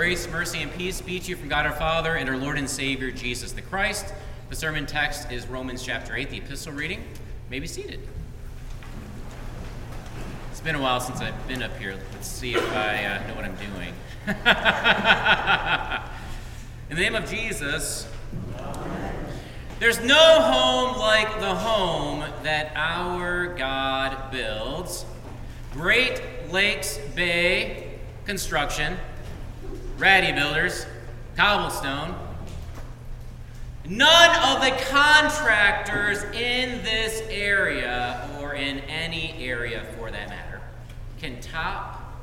Grace, mercy, and peace be to you from God our Father and our Lord and Savior Jesus the Christ. The sermon text is Romans chapter 8, the epistle reading. You may be seated. It's been a while since I've been up here. Let's see if I uh, know what I'm doing. In the name of Jesus, there's no home like the home that our God builds. Great Lakes Bay Construction, Ratty Builders, Cobblestone. None of the contractors in this area, or in any area for that matter, can top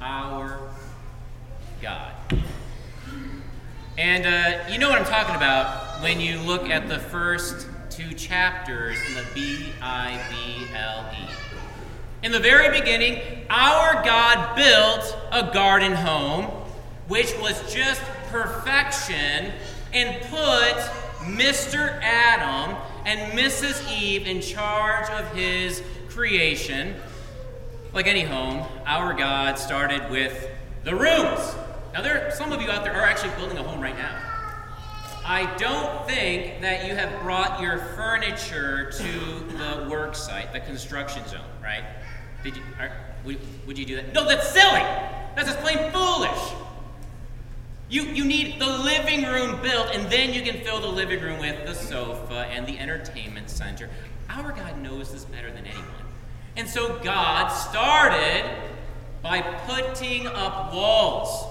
our God. And uh, you know what I'm talking about when you look at the first two chapters in the B I B L E. In the very beginning, our God built a garden home, which was just perfection, and put Mr. Adam and Mrs. Eve in charge of his creation. Like any home, our God started with the rooms. Now, there some of you out there are actually building a home right now. I don't think that you have brought your furniture to the work site, the construction zone, right? Did you, are, would, would you do that? No, that's silly! That's just plain foolish! You, you need the living room built, and then you can fill the living room with the sofa and the entertainment center. Our God knows this better than anyone. And so God started by putting up walls,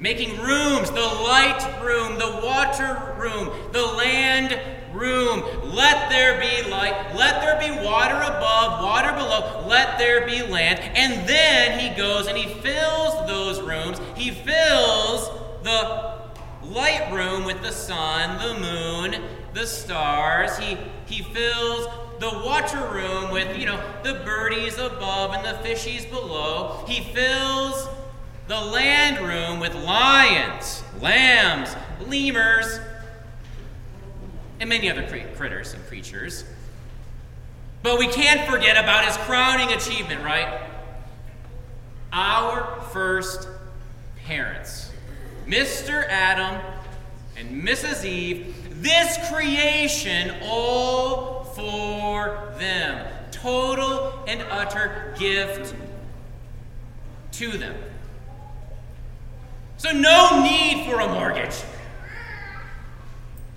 making rooms the light room, the water room, the land room. Let there be light. Let there be water above, water below. Let there be land. And then he goes and he fills those rooms. He fills the light room with the sun, the moon, the stars. He, he fills the water room with, you know, the birdies above and the fishies below. He fills the land room with lions, lambs, lemurs, and many other critters and creatures. But we can't forget about his crowning achievement, right? Our first parents, Mr. Adam and Mrs. Eve, this creation all for them. Total and utter gift to them. So, no need for a mortgage.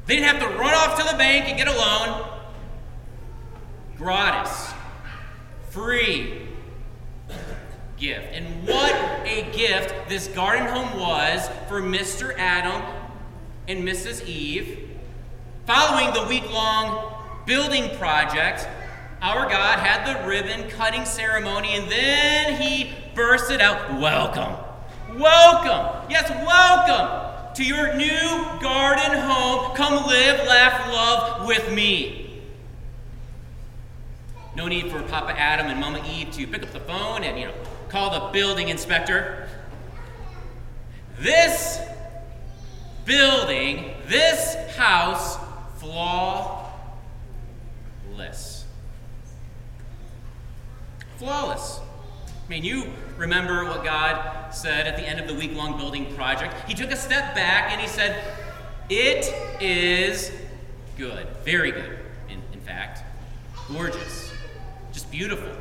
They didn't have to run off to the bank and get a loan. Gratis. Free gift. And what a gift this garden home was for Mr. Adam and Mrs. Eve. Following the week long building project, our God had the ribbon cutting ceremony and then he bursted out, Welcome. Welcome. Yes, welcome to your new garden home. Come live, laugh, love with me. No need for Papa Adam and Mama Eve to pick up the phone and, you know, call the building inspector. This building, this house, flawless. Flawless. I mean, you remember what God said at the end of the week long building project. He took a step back and he said, It is good. Very good, in, in fact. Gorgeous. Just beautiful.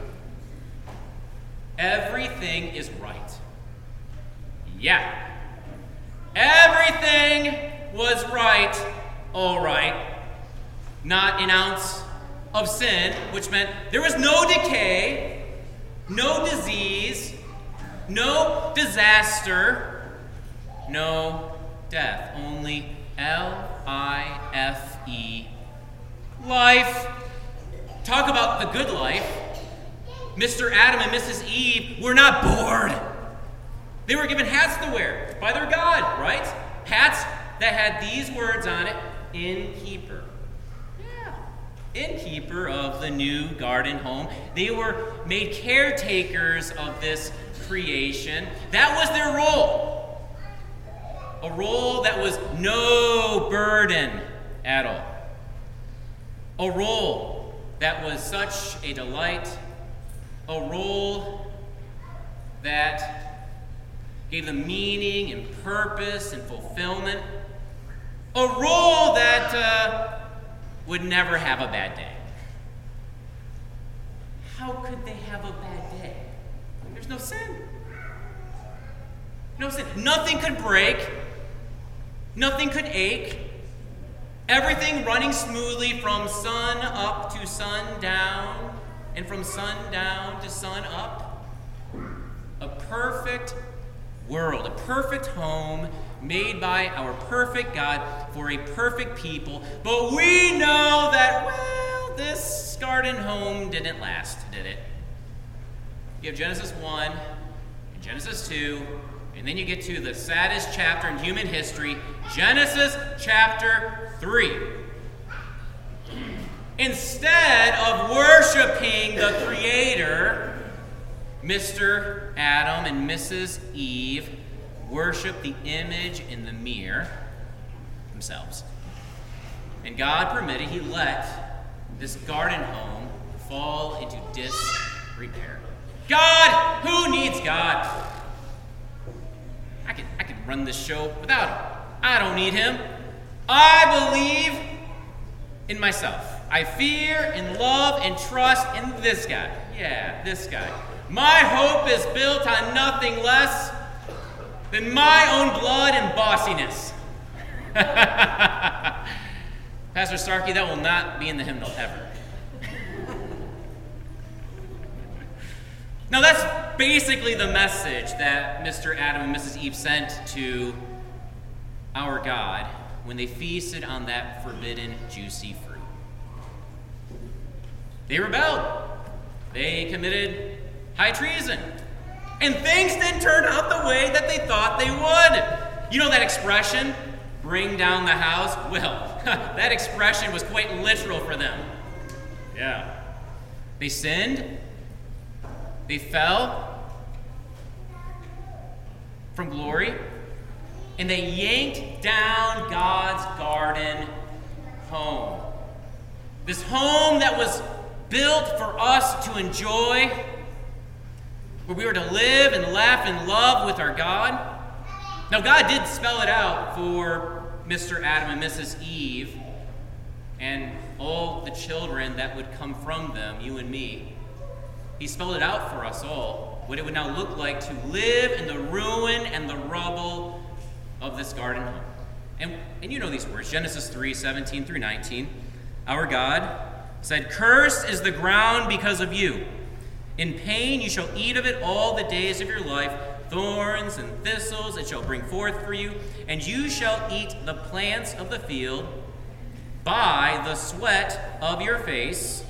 Everything is right. Yeah. Everything was right, all right. Not an ounce of sin, which meant there was no decay, no disease, no disaster, no death. Only L I F E, life. Talk about the good life. Mr. Adam and Mrs. Eve were not bored. They were given hats to wear by their God, right? Hats that had these words on it innkeeper innkeeper of the new garden home. They were made caretakers of this creation. That was their role. A role that was no burden at all. A role that was such a delight. A role that gave them meaning and purpose and fulfillment. A role that uh, would never have a bad day. How could they have a bad day? No sin. No sin. Nothing could break. Nothing could ache. Everything running smoothly from sun up to sun down, and from sun down to sun up. A perfect world, a perfect home made by our perfect God for a perfect people. But we know that, well, this garden home didn't last, did it? You have Genesis 1 and Genesis 2, and then you get to the saddest chapter in human history, Genesis chapter 3. Instead of worshiping the Creator, Mr. Adam and Mrs. Eve worship the image in the mirror themselves. And God permitted, He let this garden home fall into disrepair. God, who needs God? I can, I can run this show without him. I don't need him. I believe in myself. I fear and love and trust in this guy. Yeah, this guy. My hope is built on nothing less than my own blood and bossiness. Pastor Starkey, that will not be in the hymnal ever. Now, that's basically the message that Mr. Adam and Mrs. Eve sent to our God when they feasted on that forbidden, juicy fruit. They rebelled. They committed high treason. And things didn't turn out the way that they thought they would. You know that expression, bring down the house? Well, that expression was quite literal for them. Yeah. They sinned, they fell from glory, and they yanked down God's garden home. This home that was built for us to enjoy, where we were to live and laugh and love with our God. Now, God did spell it out for Mr. Adam and Mrs. Eve and all the children that would come from them, you and me. He spelled it out for us all, what it would now look like to live in the ruin and the rubble of this garden home. And, and you know these words Genesis 3 17 through 19. Our God said, Cursed is the ground because of you. In pain you shall eat of it all the days of your life. Thorns and thistles it shall bring forth for you, and you shall eat the plants of the field. By the sweat of your face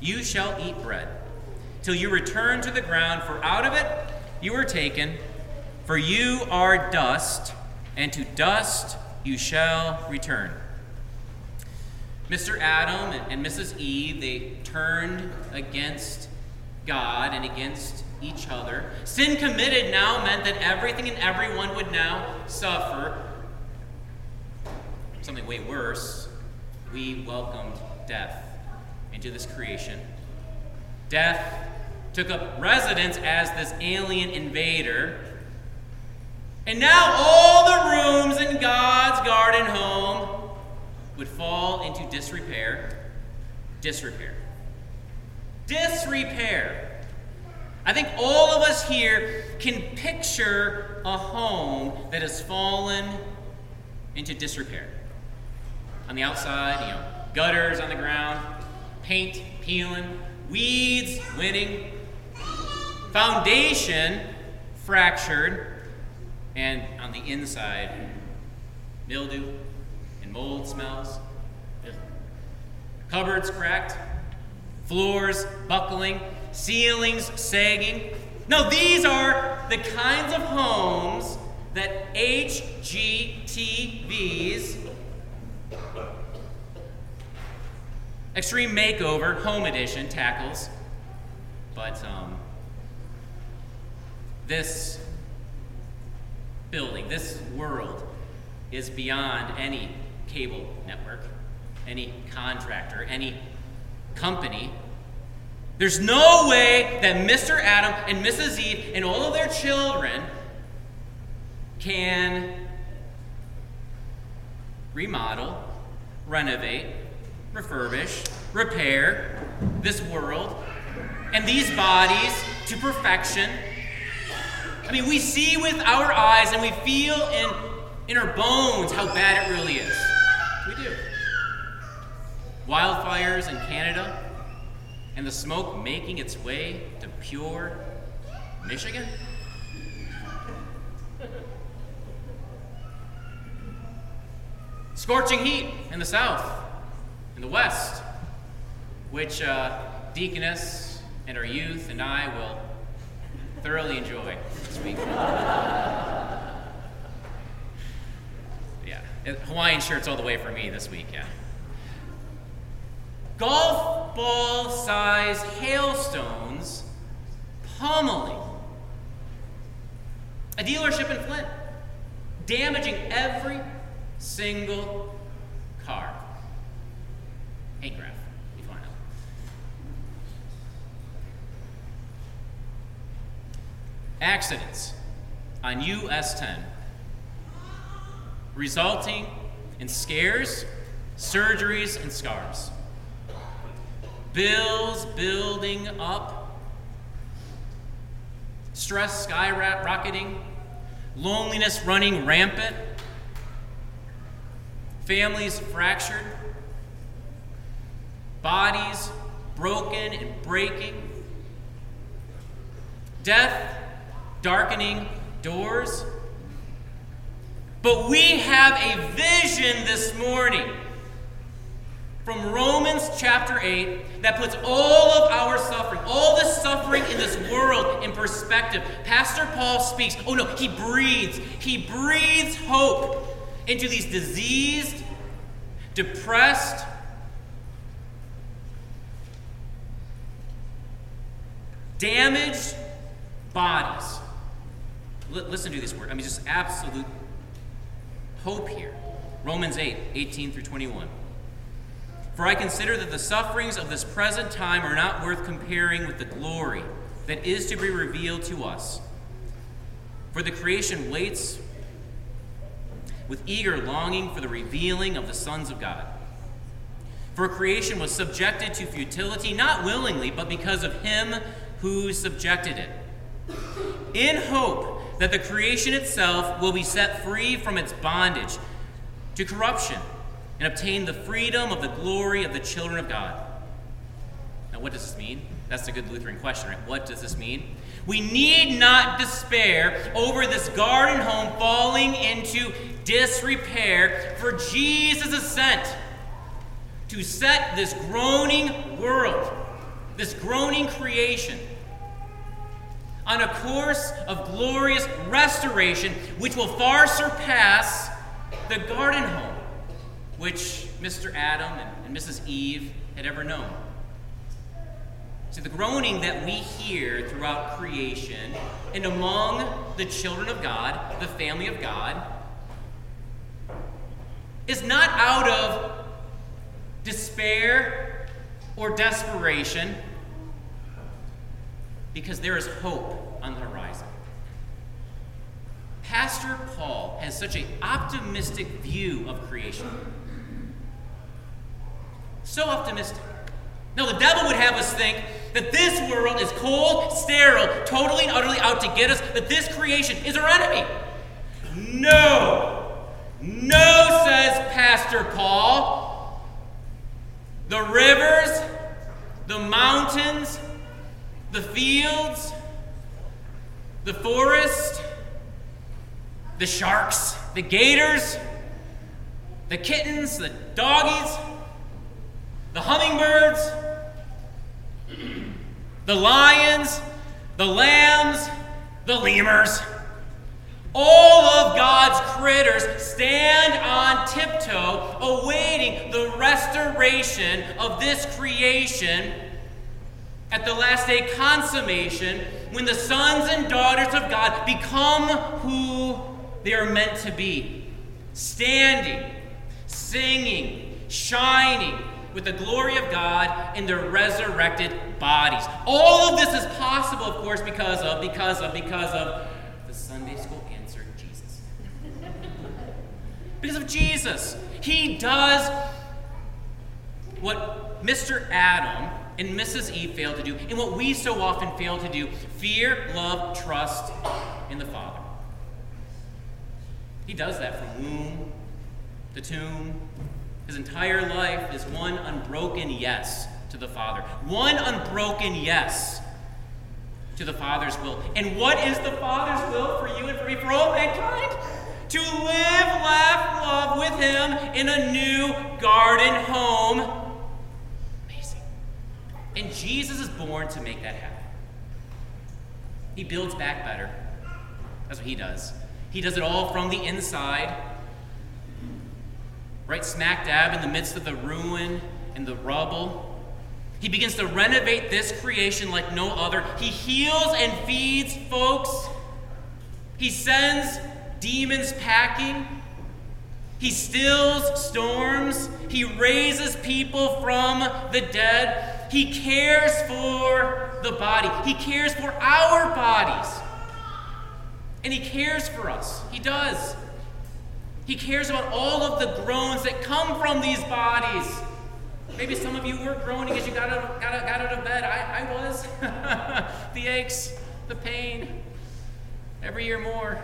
you shall eat bread, till you return to the ground, for out of it you were taken. For you are dust, and to dust you shall return. Mr. Adam and Mrs. Eve, they turned against God and against each other. Sin committed now meant that everything and everyone would now suffer. Something way worse, we welcomed death into this creation. Death took up residence as this alien invader. And now all the rooms in God's garden home would fall into disrepair. Disrepair. Disrepair. I think all of us here can picture a home that has fallen into disrepair. On the outside, you know, gutters on the ground, paint peeling, weeds winning, foundation fractured, and on the inside, mildew and mold smells. Cupboards cracked, floors buckling, ceilings sagging. Now, these are the kinds of homes that HGTV's Extreme Makeover Home Edition tackles. But um, this building, this world, is beyond any cable network, any contractor, any company. There's no way that Mr. Adam and Mrs. Eve and all of their children can remodel, renovate, refurbish, repair this world and these bodies to perfection. I mean, we see with our eyes and we feel in, in our bones how bad it really is. We do. Wildfires in Canada and the smoke making its way to pure Michigan? Scorching heat in the south, in the west, which uh, Deaconess and our youth and I will thoroughly enjoy this week. yeah, Hawaiian shirts all the way for me this week, yeah golf ball sized hailstones pummeling a dealership in Flint, damaging every single car. Hey, graph, if you want to know. Accidents on US 10 resulting in scares, surgeries, and scars. Bills building up, stress skyrocketing, loneliness running rampant, families fractured, bodies broken and breaking, death darkening doors. But we have a vision this morning from Romans chapter 8 that puts all of our suffering, all the suffering in this world in perspective. Pastor Paul speaks, oh no, he breathes, he breathes hope into these diseased, depressed, damaged bodies. Listen to this word. I mean, just absolute hope here. Romans 8, 18 through 21. For I consider that the sufferings of this present time are not worth comparing with the glory that is to be revealed to us. For the creation waits with eager longing for the revealing of the sons of God. For creation was subjected to futility, not willingly, but because of him who subjected it. In hope that the creation itself will be set free from its bondage to corruption and obtain the freedom of the glory of the children of God. Now, what does this mean? That's a good Lutheran question, right? What does this mean? We need not despair over this garden home falling into disrepair, for Jesus is sent to set this groaning world, this groaning creation, on a course of glorious restoration which will far surpass the garden home which Mr. Adam and, Mrs. Eve had ever known. See, the groaning that we hear throughout creation and among the children of God, the family of God, is not out of despair or desperation, because there is hope on the horizon. Pastor Paul has such an optimistic view of creation. So optimistic. Now, the devil would have us think that this world is cold, sterile, totally and utterly out to get us, that this creation is our enemy. No. No, says Pastor Paul. The rivers, the mountains, the fields, the forest, the sharks, the gators, the kittens, the doggies, the hummingbirds, the lions, the lambs, the lemurs. All of God's critters stand on tiptoe, awaiting the restoration of this creation at the last day consummation when the sons and daughters of God become who they are meant to be standing, singing, shining, with the glory of God in their resurrected bodies. All of this is possible, of course, because of, because of, because of the Sunday school answer, Jesus. Because of Jesus. He does what Mr. Adam and Mrs. Eve failed to do, and what we so often fail to do fear, love, trust in the Father. He does that from womb to tomb. His entire life is one unbroken yes to the Father. One unbroken yes to the Father's will. And what is the Father's will for you and for me, for all mankind? To live, laugh, love with Him in a new garden home. Jesus is born to make that happen. He builds back better. That's what He does. He does it all from the inside. Right smack dab in the midst of the ruin and the rubble. He begins to renovate this creation like no other. He heals and feeds folks. He sends demons packing. He stills storms. He raises people from the dead. He cares for the body. He cares for our bodies. And He cares for us. He does. He cares about all of the groans that come from these bodies. Maybe some of you were groaning as you got out, got out, got out of bed. I, I was. the aches, the pain, every year more.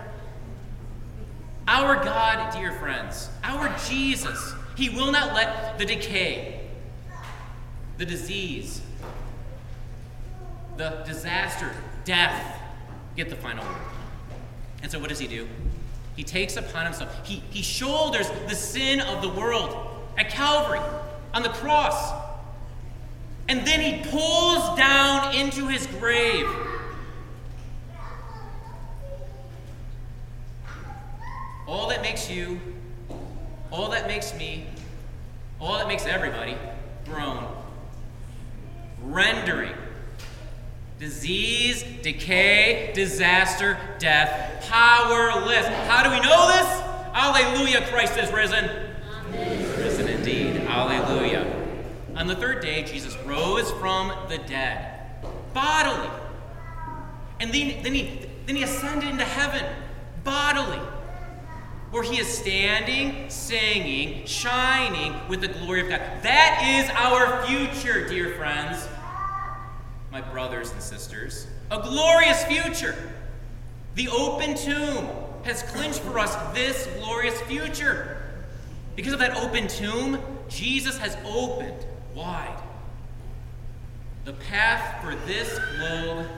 Our God, dear friends, our Jesus, He will not let the decay, the disease, the disaster, death get the final word. And so, what does He do? He takes upon Himself, He, he shoulders the sin of the world at Calvary on the cross. And then He pulls down into His grave all that makes you, all that makes me, all that makes everybody groan. Rendering disease, decay, disaster, death, powerless. How do we know this? Alleluia, Christ is risen. Amen. Risen indeed. Alleluia. On the third day, Jesus rose from the dead, bodily. And then, then, he, then he ascended into heaven, bodily where he is standing, singing, shining with the glory of God. That is our future, dear friends, my brothers and sisters. A glorious future. The open tomb has clinched for us this glorious future. Because of that open tomb, Jesus has opened wide the path for this globe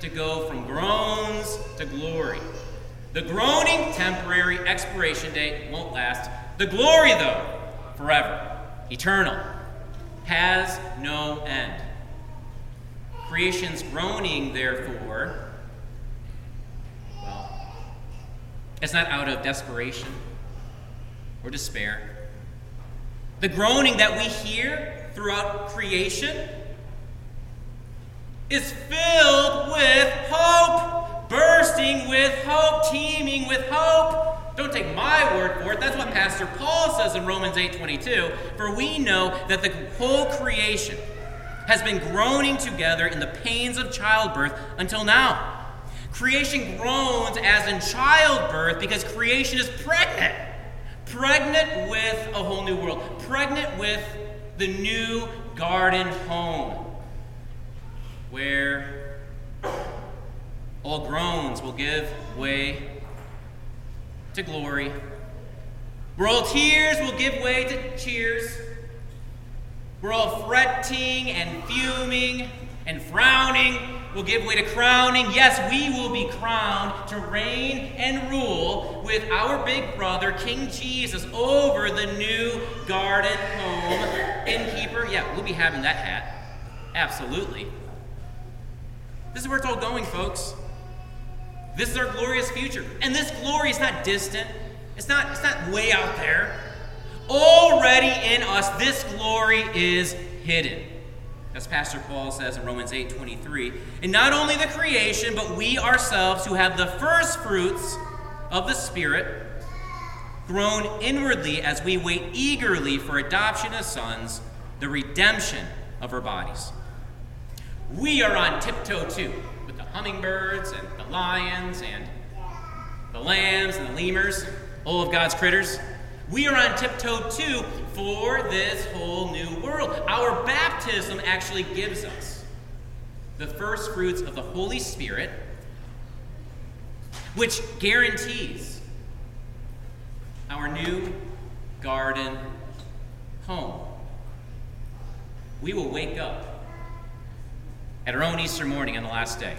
to go from groans to glory. The groaning, temporary expiration date won't last. The glory, though, forever, eternal, has no end. Creation's groaning, therefore, well, it's not out of desperation or despair. The groaning that we hear throughout creation is filled with hope bursting with hope, teeming with hope. Don't take my word for it. That's what Pastor Paul says in Romans 8:22. For we know that the whole creation has been groaning together in the pains of childbirth until now. Creation groans as in childbirth because creation is pregnant. Pregnant with a whole new world. Pregnant with the new garden home. Where all groans will give way to glory, where all tears will give way to cheers, where all fretting and fuming and frowning We'll give way to crowning. Yes, we will be crowned to reign and rule with our big brother, King Jesus, over the new garden home. Innkeeper, yeah, we'll be having that hat. Absolutely. This is where it's all going, folks. This is our glorious future. And this glory is not distant. It's not, it's not way out there. Already in us, this glory is hidden. As Pastor Paul says in Romans 8 23. And not only the creation, but we ourselves who have the first fruits of the Spirit, groan inwardly as we wait eagerly for adoption as sons, the redemption of our bodies. We are on tiptoe too with the hummingbirds and the lions and the lambs and the lemurs, all of God's critters. We are on tiptoe too for this whole new world. Our baptism actually gives us the first fruits of the Holy Spirit, which guarantees our new garden home. We will wake up at our own Easter morning on the last day.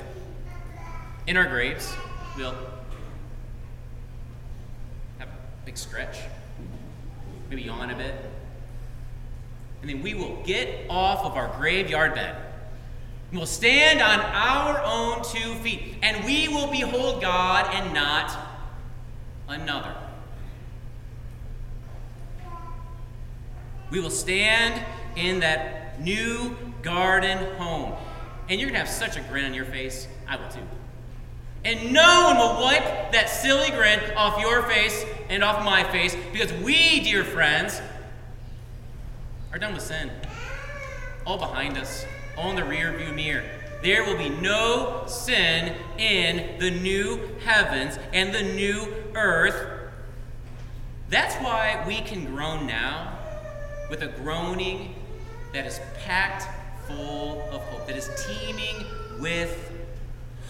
In our graves, we'll have a big stretch, maybe yawn a bit, and then we will get off of our graveyard bed. We'll stand on our own two feet, and we will behold God and not another. We will stand in that new garden home. And you're going to have such a grin on your face. I will too. And no one will wipe that silly grin off your face and off my face because we, dear friends, are done with sin. All behind us, all in the rear view mirror. There will be no sin in the new heavens and the new earth. That's why we can groan now with a groaning that is packed full of hope, that is teeming with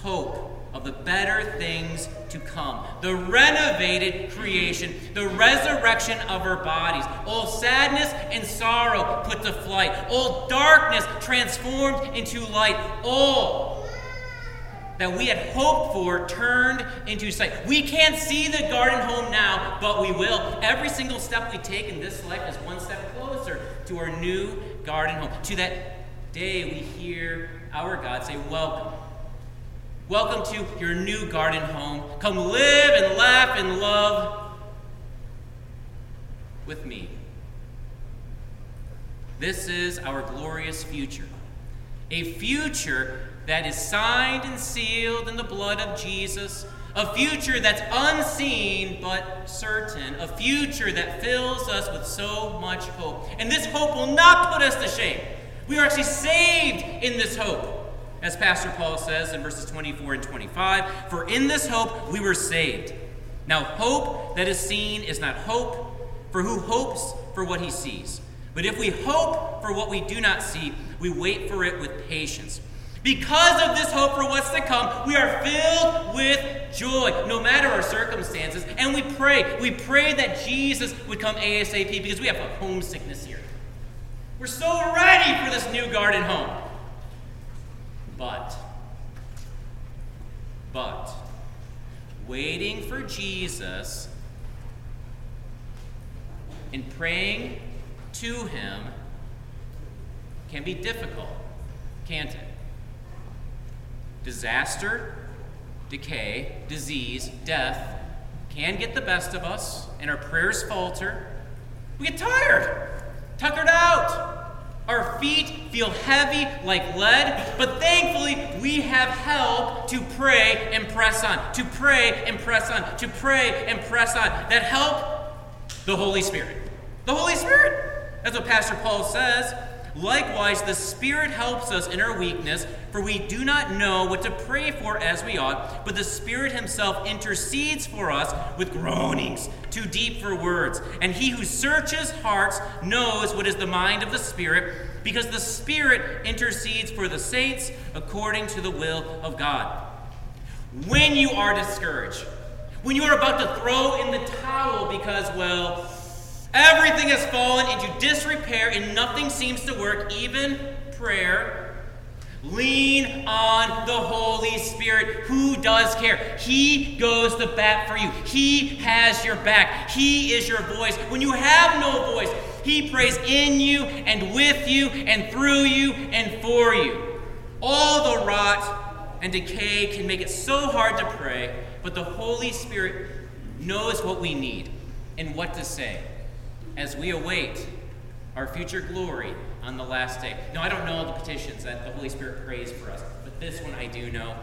hope of the better things to come. The renovated creation, the resurrection of our bodies. All sadness and sorrow put to flight. All darkness transformed into light. All that we had hoped for turned into sight. We can't see the garden home now, but we will. Every single step we take in this life is one step closer to our new garden home. To that day we hear our God say, Welcome. Welcome to your new garden home. Come live and laugh and love with me. This is our glorious future. A future that is signed and sealed in the blood of Jesus. A future that's unseen but certain. A future that fills us with so much hope. And this hope will not put us to shame. We are actually saved in this hope. As Pastor Paul says in verses 24 and 25, for in this hope we were saved. Now, hope that is seen is not hope, for who hopes for what he sees? But if we hope for what we do not see, we wait for it with patience. Because of this hope for what's to come, we are filled with joy, no matter our circumstances. And we pray. We pray that Jesus would come ASAP because we have a homesickness here. We're so ready for this new garden home. But, but, waiting for Jesus and praying to Him can be difficult, can't it? Disaster, decay, disease, death can get the best of us, and our prayers falter. We get tired, tuckered out. Our feet feel heavy like lead, but thankfully we have help to pray and press on, to pray and press on, to pray and press on. That help, the Holy Spirit. The Holy Spirit. That's what Pastor Paul says. Likewise, the Spirit helps us in our weakness, for we do not know what to pray for as we ought, but the Spirit Himself intercedes for us with groanings too deep for words. And He who searches hearts knows what is the mind of the Spirit, because the Spirit intercedes for the saints according to the will of God. When you are discouraged, when you are about to throw in the towel because, well, Everything has fallen into disrepair and nothing seems to work, even prayer. Lean on the Holy Spirit who does care. He goes to bat for you. He has your back. He is your voice. When you have no voice, He prays in you and with you and through you and for you. All the rot and decay can make it so hard to pray, but the Holy Spirit knows what we need and what to say as we await our future glory on the last day. Now, I don't know all the petitions that the Holy Spirit prays for us, but this one I do know.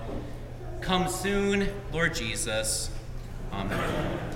Come soon, Lord Jesus. Amen.